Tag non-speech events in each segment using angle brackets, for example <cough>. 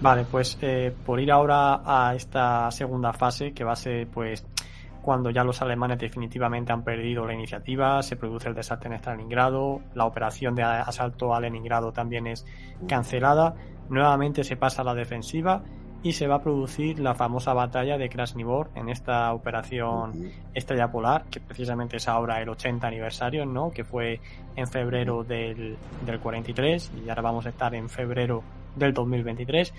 Vale, pues eh, por ir ahora a esta segunda fase, que va a ser pues cuando ya los alemanes definitivamente han perdido la iniciativa, se produce el desastre en Stalingrado, la operación de asalto a Leningrado también es cancelada, nuevamente se pasa a la defensiva y se va a producir la famosa batalla de Krasnivor en esta operación Estrella Polar, que precisamente es ahora el 80 aniversario, ¿no? Que fue en febrero del, del 43 y ahora vamos a estar en febrero del 2023.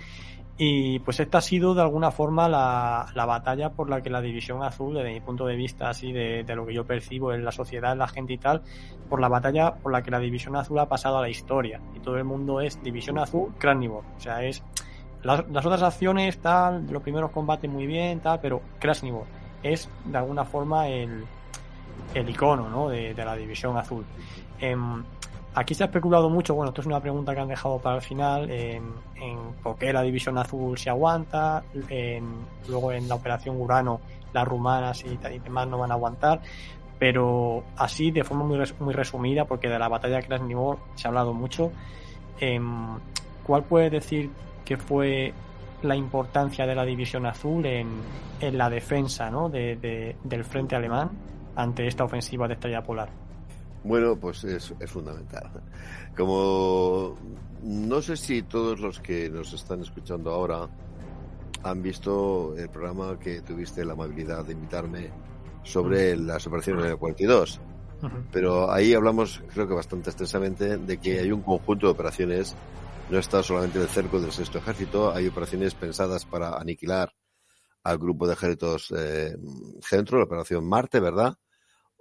Y pues esta ha sido de alguna forma la, la, batalla por la que la División Azul, desde mi punto de vista así de, de, lo que yo percibo en la sociedad, en la gente y tal, por la batalla por la que la División Azul ha pasado a la historia. Y todo el mundo es División Azul, Krasnivor. O sea, es las, las, otras acciones, tal, los primeros combates muy bien, tal, pero Krasnivor es de alguna forma el, el icono ¿no? de, de la división azul. Eh, aquí se ha especulado mucho, bueno, esto es una pregunta que han dejado para el final, en, por qué la división azul se aguanta, en, luego en la operación Urano las rumanas y, demás no van a aguantar, pero así de forma muy, muy resumida, porque de la batalla de Krasnivor se ha hablado mucho, eh, ¿cuál puede decir que fue la importancia de la división azul en, en la defensa ¿no? de, del frente alemán ante esta ofensiva de estrella polar. Bueno, pues es, es, fundamental. Como no sé si todos los que nos están escuchando ahora han visto el programa que tuviste la amabilidad de invitarme sobre las operaciones del 42. Uh -huh. Pero ahí hablamos, creo que bastante extensamente, de que hay un conjunto de operaciones no está solamente el cerco del sexto ejército, hay operaciones pensadas para aniquilar al grupo de ejércitos eh, centro, la operación Marte, ¿verdad?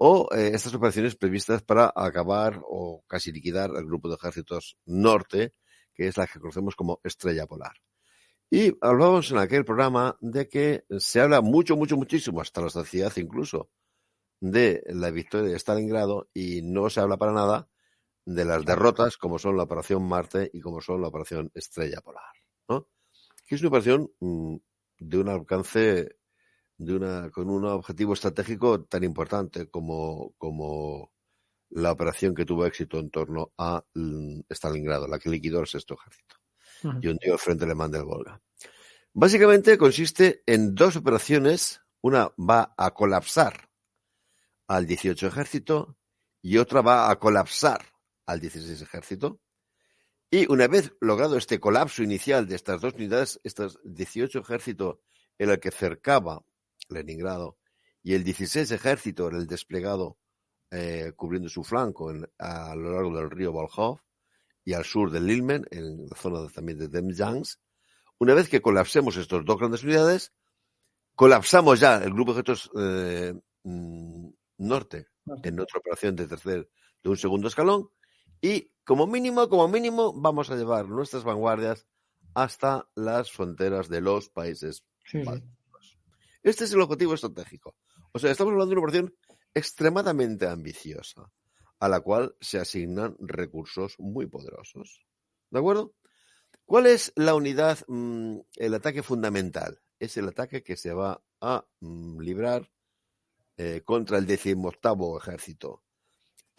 O eh, estas operaciones previstas para acabar o casi liquidar el grupo de ejércitos norte, que es la que conocemos como estrella polar. Y hablábamos en aquel programa de que se habla mucho, mucho, muchísimo, hasta la saciedad incluso, de la victoria de Stalingrado y no se habla para nada de las derrotas, como son la Operación Marte y como son la Operación Estrella Polar, ¿no? Que es una operación mmm, de un alcance, de una, con un objetivo estratégico tan importante como, como la operación que tuvo éxito en torno a Stalingrado, la que liquidó el sexto ejército uh -huh. y hundió el frente alemán del Volga. Básicamente consiste en dos operaciones, una va a colapsar al 18 ejército y otra va a colapsar al 16 ejército. Y una vez logrado este colapso inicial de estas dos unidades, estos 18 ejército era el que cercaba Leningrado y el 16 ejército era el desplegado eh, cubriendo su flanco en, a lo largo del río Volkhov y al sur del Lilmen, en la zona de, también de Demjansk. Una vez que colapsemos estos dos grandes unidades, colapsamos ya el grupo de eh, mm, norte en otra operación de tercer, de un segundo escalón, y como mínimo, como mínimo, vamos a llevar nuestras vanguardias hasta las fronteras de los países sí. Este es el objetivo estratégico. O sea, estamos hablando de una operación extremadamente ambiciosa, a la cual se asignan recursos muy poderosos. ¿De acuerdo? ¿Cuál es la unidad, mmm, el ataque fundamental? Es el ataque que se va a mmm, librar eh, contra el decimoctavo ejército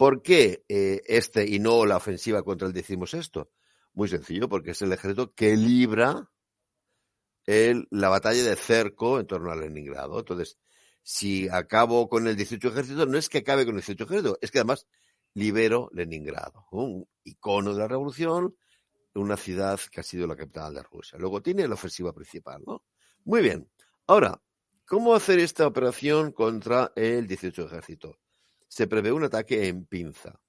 ¿Por qué eh, este y no la ofensiva contra el decimosexto? Muy sencillo, porque es el ejército que libra la batalla de cerco en torno a Leningrado. Entonces, si acabo con el 18 ejército, no es que acabe con el 18 ejército, es que además libero Leningrado, un icono de la revolución, una ciudad que ha sido la capital de Rusia. Luego tiene la ofensiva principal, ¿no? Muy bien. Ahora, ¿cómo hacer esta operación contra el 18 ejército? se prevé un ataque en pinza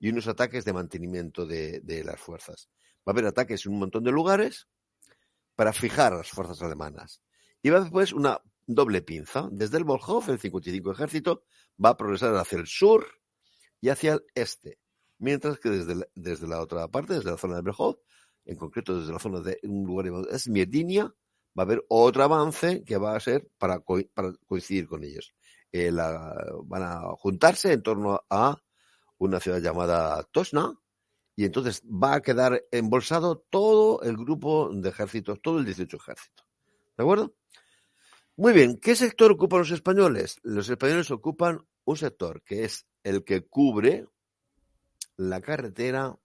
y unos ataques de mantenimiento de, las fuerzas. Va a haber ataques en un montón de lugares para fijar las fuerzas alemanas. Y va después una doble pinza. Desde el Volkhov, el 55 ejército va a progresar hacia el sur y hacia el este. Mientras que desde la, otra parte, desde la zona de Brejov, en concreto desde la zona de un lugar llamado Smiedinia, va a haber otro avance que va a ser para, co para coincidir con ellos eh, la, van a juntarse en torno a una ciudad llamada Tosna y entonces va a quedar embolsado todo el grupo de ejércitos, todo el 18 ejército. ¿De acuerdo? Muy bien, ¿qué sector ocupan los españoles? Los españoles ocupan un sector que es el que cubre la carretera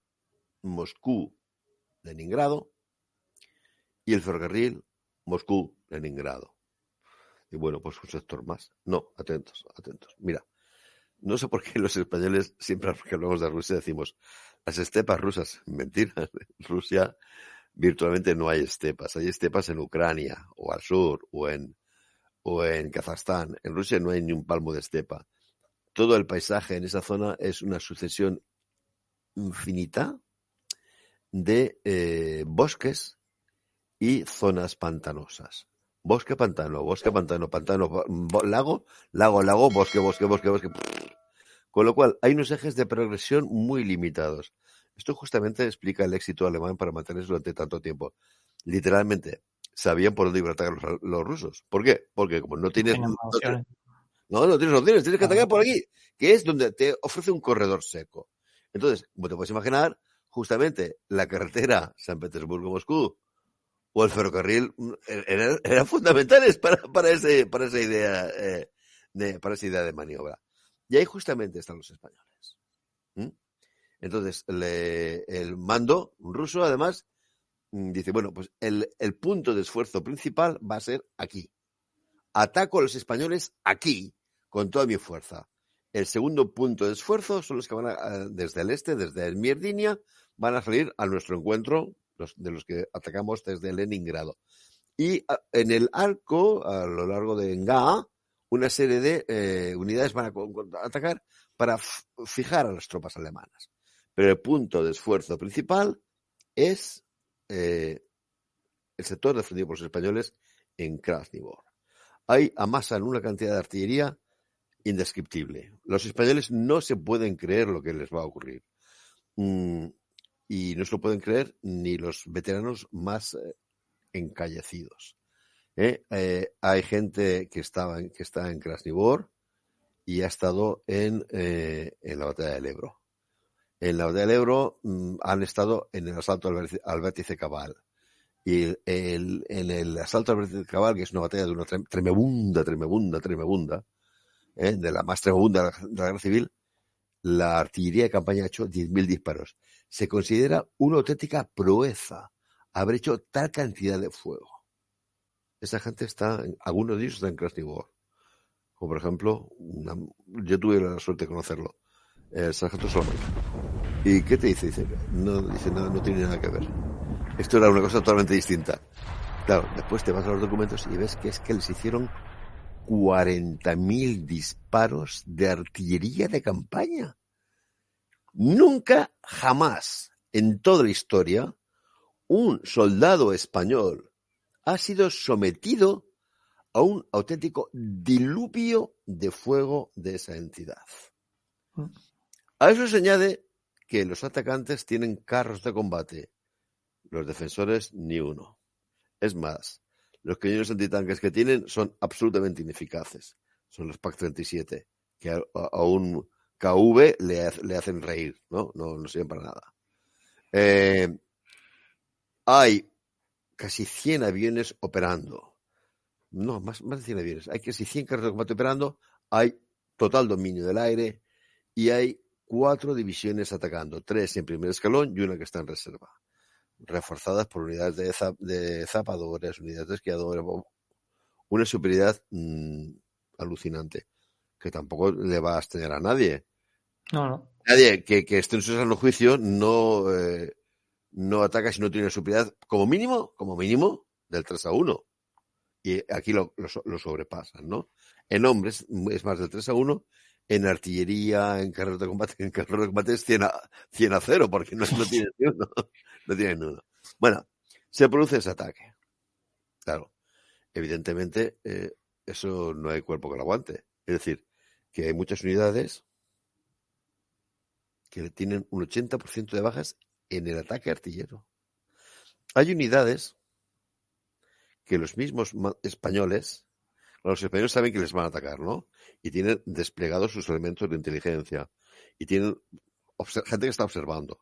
Moscú-Leningrado y el ferrocarril Moscú-Leningrado. Y bueno, pues un sector más. No, atentos, atentos. Mira, no sé por qué los españoles, siempre que hablamos de Rusia, decimos las estepas rusas. <laughs> Mentira, en Rusia virtualmente no hay estepas. Hay estepas en Ucrania, o al sur, o en, o en Kazajstán. En Rusia no hay ni un palmo de estepa. Todo el paisaje en esa zona es una sucesión infinita de eh, bosques y zonas pantanosas. Bosque, pantano, bosque, pantano, pantano, lago, lago, lago, bosque, bosque, bosque, bosque. Con lo cual, hay unos ejes de progresión muy limitados. Esto justamente explica el éxito alemán para mantenerse durante tanto tiempo. Literalmente, sabían por dónde iban a atacar los, rusos. ¿Por qué? Porque como no tienes... No, no tienes opciones, tienes que atacar por aquí, que es donde te ofrece un corredor seco. Entonces, como te puedes imaginar, justamente la carretera San Petersburgo-Moscú o el ferrocarril mm, eran, eran fundamentales para, para, ese, para, esa idea, eh, de, para esa idea de maniobra. Y ahí justamente están los españoles. Entonces, el mando ruso, además, mm, dice, bueno, pues el, punto de esfuerzo principal va a ser aquí. Ataco a los españoles aquí, con toda mi fuerza. El segundo punto de esfuerzo son los que van a, desde el este, desde el Mierdinia, van a salir a nuestro encuentro de los que atacamos desde Leningrado. Y en el arco, a lo largo de Nga, una serie de eh, unidades van a atacar para fijar a las tropas alemanas. Pero el punto de esfuerzo principal es eh, el sector defendido por los españoles en Krasnivor. Ahí amasan una cantidad de artillería indescriptible. Los españoles no se pueden creer lo que les va a ocurrir. Mm, y no se lo pueden creer ni los veteranos más eh, encallecidos. ¿Eh? Eh, hay gente que, estaba en, que está en Krasnivor y ha estado en, en la batalla del Ebro. En la batalla del Ebro mm, han estado en el asalto al, vértice cabal. Y el, en el asalto al vértice cabal, que es una batalla de una tremebunda, tremebunda, tremebunda, de la más tremebunda de la guerra civil, la artillería de campaña ha hecho 10.000 disparos. Se considera una auténtica proeza haber hecho tal cantidad de fuego. Esa gente está, algunos de ellos están en Krasnivor. Como por ejemplo, yo tuve la suerte de conocerlo, el sargento. ¿Y qué te dice? Dice, no, dice nada, no tiene nada que ver. Esto era una cosa totalmente distinta. Claro, después te vas a los documentos y ves que es que les hicieron 40.000 disparos de artillería de campaña. Nunca, jamás, en toda la historia, un soldado español ha sido sometido a un auténtico diluvio de fuego de esa entidad. Mm. A eso se añade que los atacantes tienen carros de combate, los defensores ni uno. Es más, los cañones antitanques que tienen son absolutamente ineficaces. Son los PAC-37, que a, un KV le, le, hacen reír, ¿no? No, no sirven para nada. Eh, hay casi 100 aviones operando. No, más, más de 100 aviones. Hay casi 100 carros de combate operando. Hay total dominio del aire y hay cuatro divisiones atacando, tres en primer escalón y una que está en reserva reforzadas por unidades de, zapadores, unidades de esquiadores, una superioridad mm, alucinante, que tampoco le va a extender a nadie. No, no. Nadie que, que esté en su sano juicio no, eh, no ataca si no tiene superioridad, como mínimo, como mínimo, del 3 a 1. Y aquí lo, lo, sobrepasan, ¿no? En hombres es más del 3 a 1 en artillería, en carros de combate, en carros de combate es 100 a, 100 a 0, porque no, no tiene ni uno. <laughs> No tiene ni uno. Bueno, se produce ese ataque. Claro, evidentemente eh, eso no hay cuerpo que lo aguante. Es decir, que hay muchas unidades que tienen un 80% de bajas en el ataque artillero. Hay unidades que los mismos españoles los españoles saben que les van a atacar, ¿no? Y tienen desplegados sus elementos de inteligencia. Y tienen gente que está observando.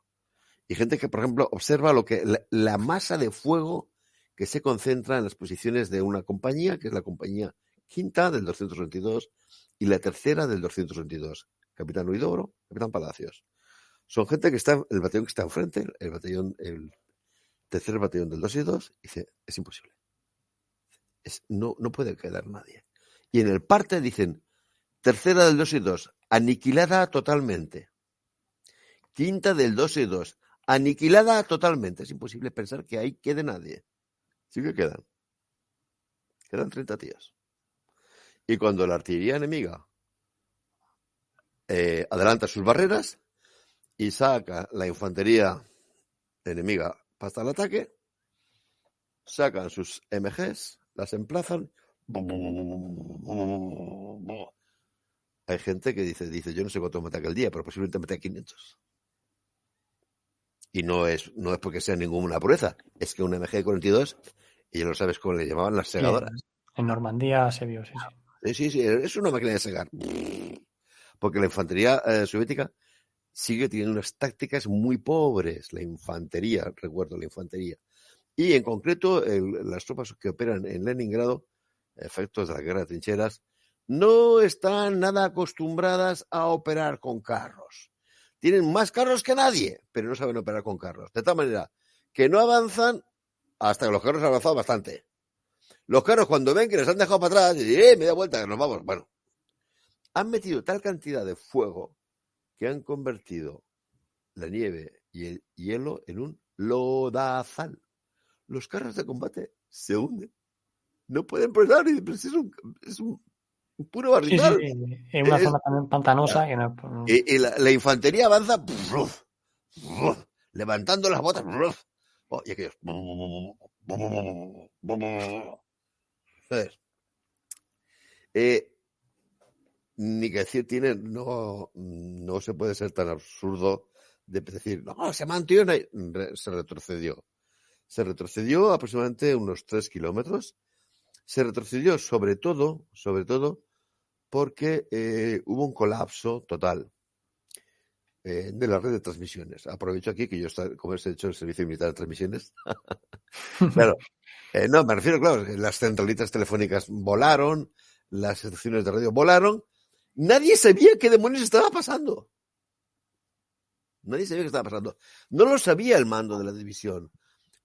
Y gente que, por ejemplo, observa lo que la, masa de fuego que se concentra en las posiciones de una compañía, que es la compañía quinta del 222 y la tercera del 222. Capitán Huidobro, Capitán Palacios. Son gente que está, el batallón que está enfrente, el batallón, el tercer batallón del 2 y 2, dice, es imposible. No, no puede quedar nadie. Y en el parte dicen, tercera del 2 y 2, aniquilada totalmente. Quinta del 2 y 2, aniquilada totalmente. Es imposible pensar que ahí quede nadie. Sí que quedan. Quedan 30 tíos. Y cuando la artillería enemiga eh, adelanta sus barreras y saca la infantería enemiga para el ataque, sacan sus MGs, las emplazan. Hay gente que dice, dice, yo no sé cuánto mata aquel día, pero posiblemente mete 500. Y no es, no es porque sea ninguna pureza, es que un MG 42, y ya lo sabes cómo le llamaban las segadoras. En Normandía se vio, sí, sí. Sí, sí, es una máquina de segar porque la infantería eh, soviética sigue teniendo unas tácticas muy pobres, la infantería, recuerdo la infantería. Y en concreto, las tropas que operan en Leningrado, efectos de la guerra de trincheras, no están nada acostumbradas a operar con carros. Tienen más carros que nadie, pero no saben operar con carros. De tal manera que no avanzan hasta que los carros han avanzado bastante. Los carros cuando ven que les han dejado para atrás, dicen, eh, me da vuelta, que nos vamos. Bueno, han metido tal cantidad de fuego que han convertido la nieve y el hielo en un lodazal. Los carros de combate se hunden. No pueden pasar, es un, es un puro barrizal. en una zona también pantanosa. Y, la, infantería avanza levantando las botas. Oh, y aquellos. Eh, ni que decir tiene, no, no se puede ser tan absurdo de decir, no, se mantiene, se retrocedió. Se retrocedió aproximadamente unos tres kilómetros. Se retrocedió sobre todo, sobre todo, porque eh, hubo un colapso total eh, de la red de transmisiones. Aprovecho aquí que yo, está, como he hecho el servicio militar de transmisiones. <laughs> claro, eh, no, me refiero, claro, las centralitas telefónicas volaron, las estaciones de radio volaron, Nadie sabía qué demonios estaba pasando. Nadie sabía qué estaba pasando. No lo sabía el mando de la división.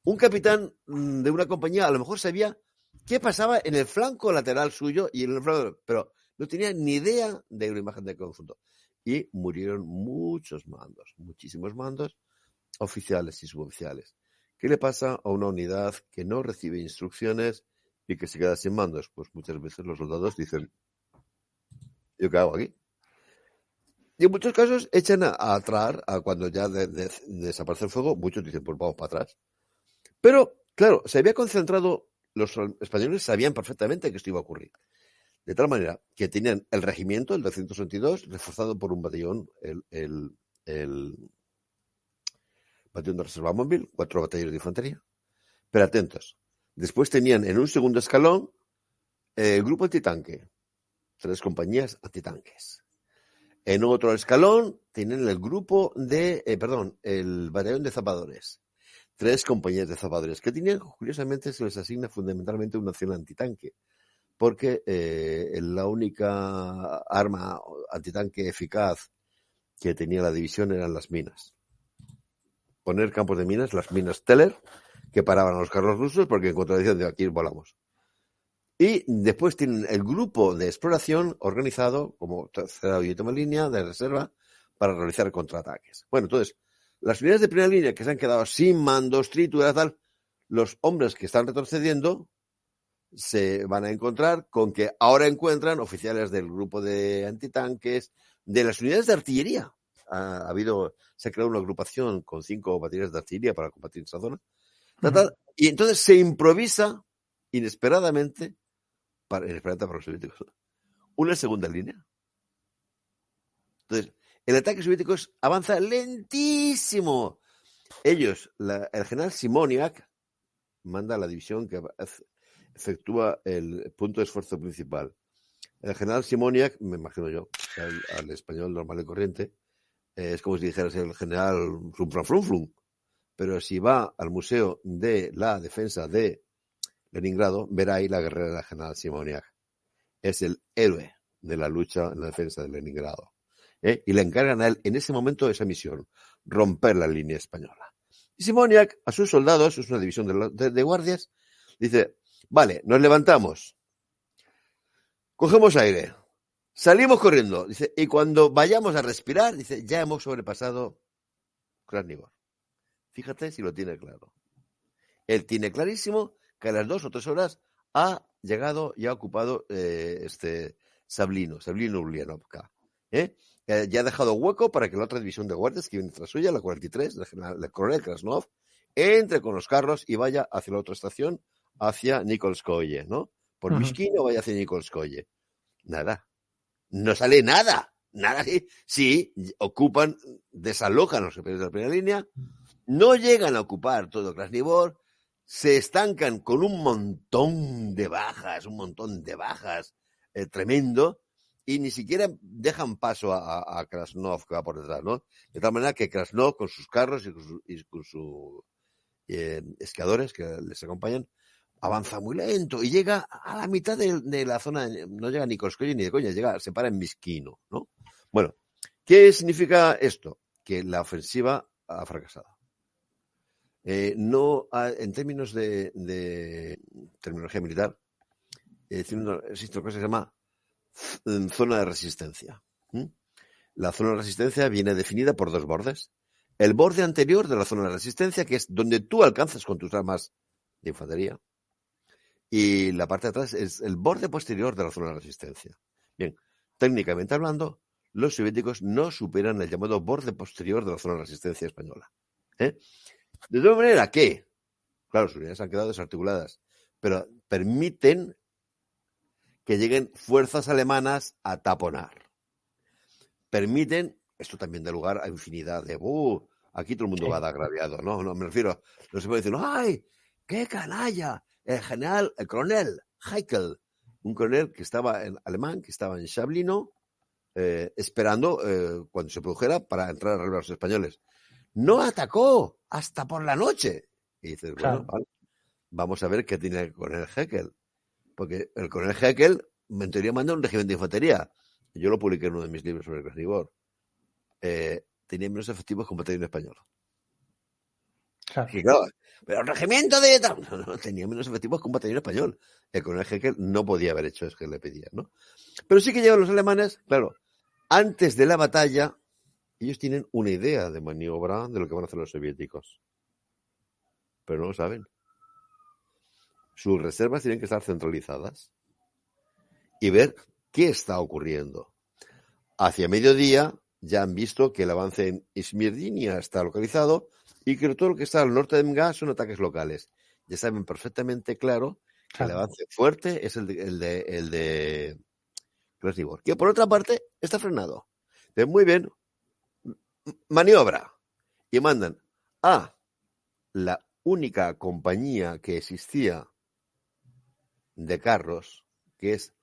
Un capitán mm, de una compañía a lo mejor sabía qué pasaba en el flanco lateral suyo y en el flanco, pero no tenía ni idea de la imagen del conjunto. Y murieron muchos mandos, muchísimos mandos oficiales y suboficiales. ¿Qué le pasa a una unidad que no recibe instrucciones y que se queda sin mandos? Pues muchas veces los soldados dicen, ¿Yo qué hago aquí? Y en muchos casos echan a, atrás, a cuando ya desaparece el fuego, muchos dicen, pues vamos para atrás. Pero, claro, se había concentrado, los españoles sabían perfectamente que esto iba a ocurrir. De tal manera que tenían el regimiento, el 222, reforzado por un batallón, el, el, batallón de reserva móvil, cuatro batallones de infantería. Pero atentos. Después tenían en un segundo escalón el grupo antitanque, tres compañías antitanques. En otro escalón tienen el grupo de, eh, perdón, el batallón de zapadores. Tres compañías de zapadores que tenían, curiosamente, se les asigna fundamentalmente una acción antitanque, porque eh, la única arma antitanque eficaz que tenía la división eran las minas. Poner campos de minas, las minas Teller, que paraban a los carros rusos porque en contradicción de aquí volamos. Y después tienen el grupo de exploración organizado como tercera y última línea de reserva para realizar contraataques. Bueno, entonces, las unidades de primera línea que se han quedado sin mandos, trituras, tal, los hombres que están retrocediendo se van a encontrar con que ahora encuentran oficiales del grupo de antitanques, de las unidades de artillería. Ha, habido, se ha creado una agrupación con cinco baterías de artillería para combatir esa zona. Y entonces se improvisa inesperadamente para, en para los soviéticos. Una segunda línea. Entonces, el ataque soviético avanza lentísimo. Ellos, el general Simoniak, manda la división que efectúa el punto de esfuerzo principal. El general Simoniak, me imagino yo, al, español normal y corriente, es como si dijeras el general Pero si va al Museo de la Defensa de Leningrado, verá ahí la guerrera general Simoniak. Es el héroe de la lucha en la defensa de Leningrado. ¿eh? Y le encargan a él en ese momento esa misión, romper la línea española. Y Simoniak a sus soldados, es una división de, de, guardias, dice, vale, nos levantamos, cogemos aire, salimos corriendo, dice, y cuando vayamos a respirar, dice, ya hemos sobrepasado Krasnivor. Fíjate si lo tiene claro. Él tiene clarísimo que a las dos o tres horas ha llegado y ha ocupado eh, este Sablino, Sablino Ulyanovka. ¿eh? Ya ha dejado hueco para que la otra división de guardias que viene tras suya, la 43, el, general, el coronel Krasnov, entre con los carros y vaya hacia la otra estación, hacia Nikolskoye, ¿no? Por uh -huh. Mishkino vaya hacia Nikolskoye. Nada. No sale nada. Nada. Sí, sí ocupan, desalojan los superiores de la primera línea, no llegan a ocupar todo Krasnivor, se estancan con un montón de bajas, un montón de bajas, eh, tremendo, y ni siquiera dejan paso a, Krasnov que va por detrás, ¿no? De tal manera que Krasnov con sus carros y con sus su, eh, esquiadores que les acompañan, avanza muy lento y llega a la mitad de, de la zona, no llega ni Koskoye ni de coña, llega, se para en Misquino, ¿no? Bueno, ¿qué significa esto? Que la ofensiva ha fracasado. Eh, no, en términos de, terminología militar, eh, existe una cosa que se llama zona de resistencia. ¿Mm? La zona de resistencia viene definida por dos bordes. El borde anterior de la zona de resistencia, que es donde tú alcanzas con tus armas de infantería, y la parte de atrás es el borde posterior de la zona de resistencia. Bien, técnicamente hablando, los soviéticos no superan el llamado borde posterior de la zona de resistencia española. ¿eh? De todas manera que, claro, sus unidades han quedado desarticuladas, pero permiten que lleguen fuerzas alemanas a taponar. Permiten, esto también da lugar a infinidad de, uh, aquí todo el mundo sí. va de agraviado, ¿no? No me refiero, no se puede decir, ¡ay, qué canalla! El general, el coronel Heikel, un coronel que estaba en alemán, que estaba en Chablino, eh, esperando eh, cuando se produjera para entrar a arreglar a los españoles. No atacó hasta por la noche. Y dices, claro. bueno, vale, vamos a ver qué tiene el coronel Heikel porque el coronel Heckel en teoría manda un regimiento de infantería. Yo lo publiqué en uno de mis libros sobre el Krasnivor. Eh, tenía menos efectivos que un batallón español. Claro, pero el regimiento de... <laughs> No, no, tenía menos efectivos que un batallón español. El coronel Heckel no podía haber hecho eso que le pedían, ¿no? Pero sí que llegan los alemanes, claro, antes de la batalla, ellos tienen una idea de maniobra de lo que van a hacer los soviéticos. Pero no lo saben sus reservas tienen que estar centralizadas y ver qué está ocurriendo. Hacia mediodía ya han visto que el avance en Ismirdinia está localizado y que todo lo que está al norte de Mga son ataques locales. Ya saben perfectamente claro que claro. el avance fuerte es el de, el de, el de que por otra parte está frenado. De muy bien, maniobra. Y mandan a la única compañía que existía de carros, que es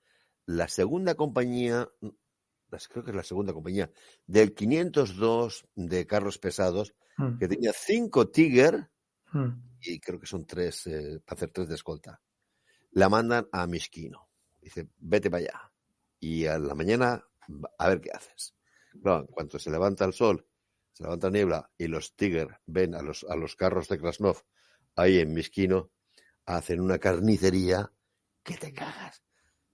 la segunda compañía, creo que es la segunda compañía, del 502 de carros pesados, mm. que tenía cinco Tiger, mm. y creo que son tres, eh, para hacer tres de escolta. La mandan a Mishkino. Dice, vete para allá. Y a la mañana, a ver qué haces. Claro, en cuanto se levanta el sol, se levanta niebla y los Tiger ven a los, a los carros de Krasnov ahí en Mishkino, hacen una carnicería que te cagas.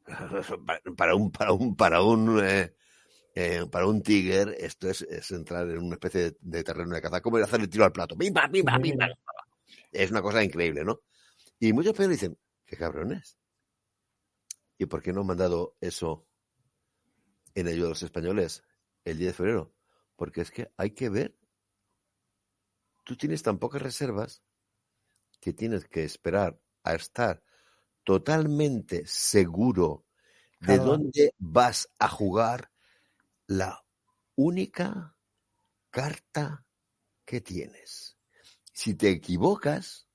<laughs> Para un, para un, para un, eh, eh, para un tiger, esto es, es, entrar en una especie de, terreno de caza, como hacer el tiro al plato. Es una cosa increíble, ¿no? Y muchos españoles dicen, qué cabrones. ¿Y por qué no han mandado eso en ayuda a los españoles el 10 de febrero? Porque es que hay que ver. Tú tienes tan pocas reservas que tienes que esperar a estar totalmente seguro de claro. dónde vas a jugar la única carta que tienes. Si te equivocas,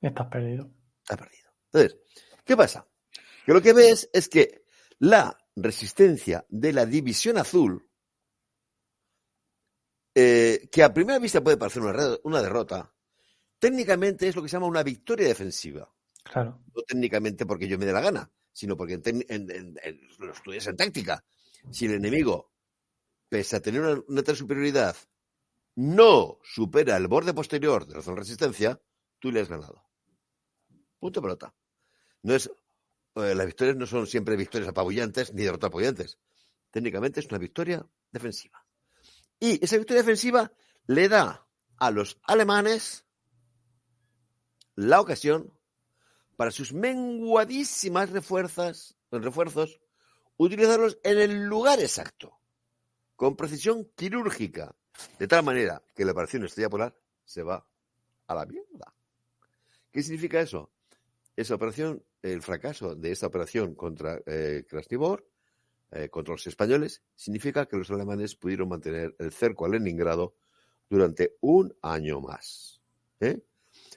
estás perdido. Estás perdido. Entonces, ¿qué pasa? Que lo que ves es que la resistencia de la división azul, eh, que a primera vista puede parecer una, una derrota, técnicamente es lo que se llama una victoria defensiva. Claro. No técnicamente porque yo me dé la gana, sino porque en, en, en, en lo estudias en táctica. Si el enemigo, pese a tener una, una tal superioridad, no supera el borde posterior de la zona de resistencia, tú le has ganado. Punto pelota. No es, eh, las victorias no son siempre victorias apabullantes ni derrotas apabullantes. Técnicamente es una victoria defensiva. Y esa victoria defensiva le da a los alemanes la ocasión para sus menguadísimas refuerzas, refuerzos, utilizarlos en el lugar exacto, con precisión quirúrgica, de tal manera que la operación Estrella Polar se va a la mierda. ¿Qué significa eso? Esa operación, el fracaso de esta operación contra eh, eh, contra los españoles, significa que los alemanes pudieron mantener el cerco a Leningrado durante un año más. ¿eh?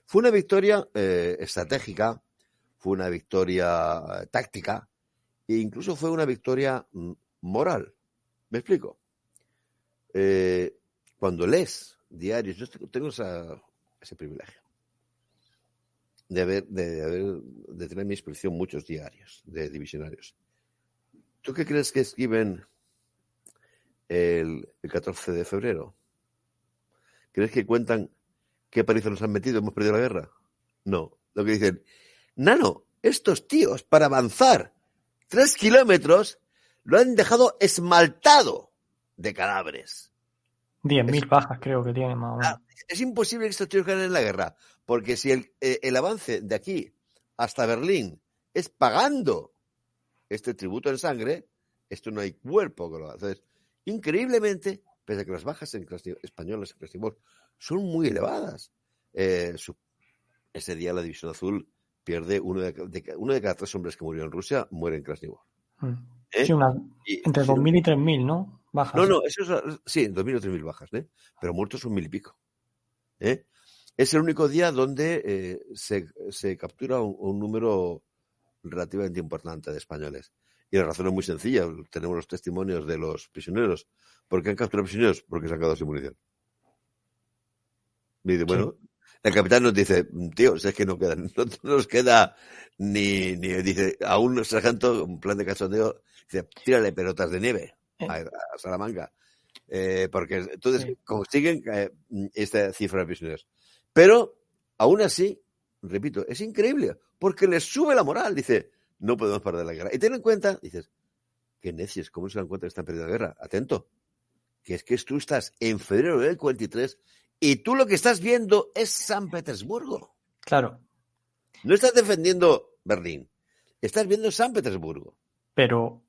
Fue una victoria eh, estratégica, fue una victoria táctica e incluso fue una victoria mm, moral. ¿Me explico? cuando lees diarios, yo tengo ese privilegio de haber, de, de tener mi disposición muchos diarios de divisionarios. ¿Tú qué crees que escriben el, el 14 de febrero? ¿Crees que cuentan qué paliza nos han metido? ¿Hemos perdido la guerra? No. Lo que dicen, Nano, estos tíos para avanzar tres kilómetros lo han dejado esmaltado de cadáveres. Diez mil bajas creo que tienen más o menos. Ah, es imposible que estos tíos ganen la guerra, porque si el, eh, el avance de aquí hasta Berlín es pagando este tributo en sangre, esto no hay cuerpo que lo haga. Entonces, increíblemente, pese a que las bajas en españolas en Timor son muy elevadas. Eh, su, ese día la División Azul pierde uno de, de, uno de cada tres hombres que murió en Rusia muere en Krasnivor. Mm. ¿Eh? Sí, una, y, entre 2.000 y 3.000, ¿no? Bajas. No, no, eso es, sí, 2.000 o 3.000 bajas, ¿eh? pero muertos son mil y pico. ¿eh? Es el único día donde eh, se, se, captura un, un, número relativamente importante de españoles. Y la razón es muy sencilla. Tenemos los testimonios de los prisioneros. ¿Por qué han capturado prisioneros? Porque se han quedado sin munición. Y dice, bueno, sí. el capitán nos dice, tío, si es que no, queda, no, <laughs> no nos queda ni, ni, dice, a un sargento, un plan de cachondeo, dice, tírale pelotas de nieve a, a Salamanca. Eh, porque entonces sí. consiguen eh, esta cifra de prisioneros. Pero, aún así, repito, es increíble, porque les sube la moral. Dice, no podemos perder la guerra. Y ten en cuenta, dices, qué necios, ¿cómo se dan cuenta que están perdiendo la guerra? Atento, que es que tú estás en febrero del 43 y tú lo que estás viendo es San Petersburgo. Claro. No estás defendiendo Berlín, estás viendo San Petersburgo. Pero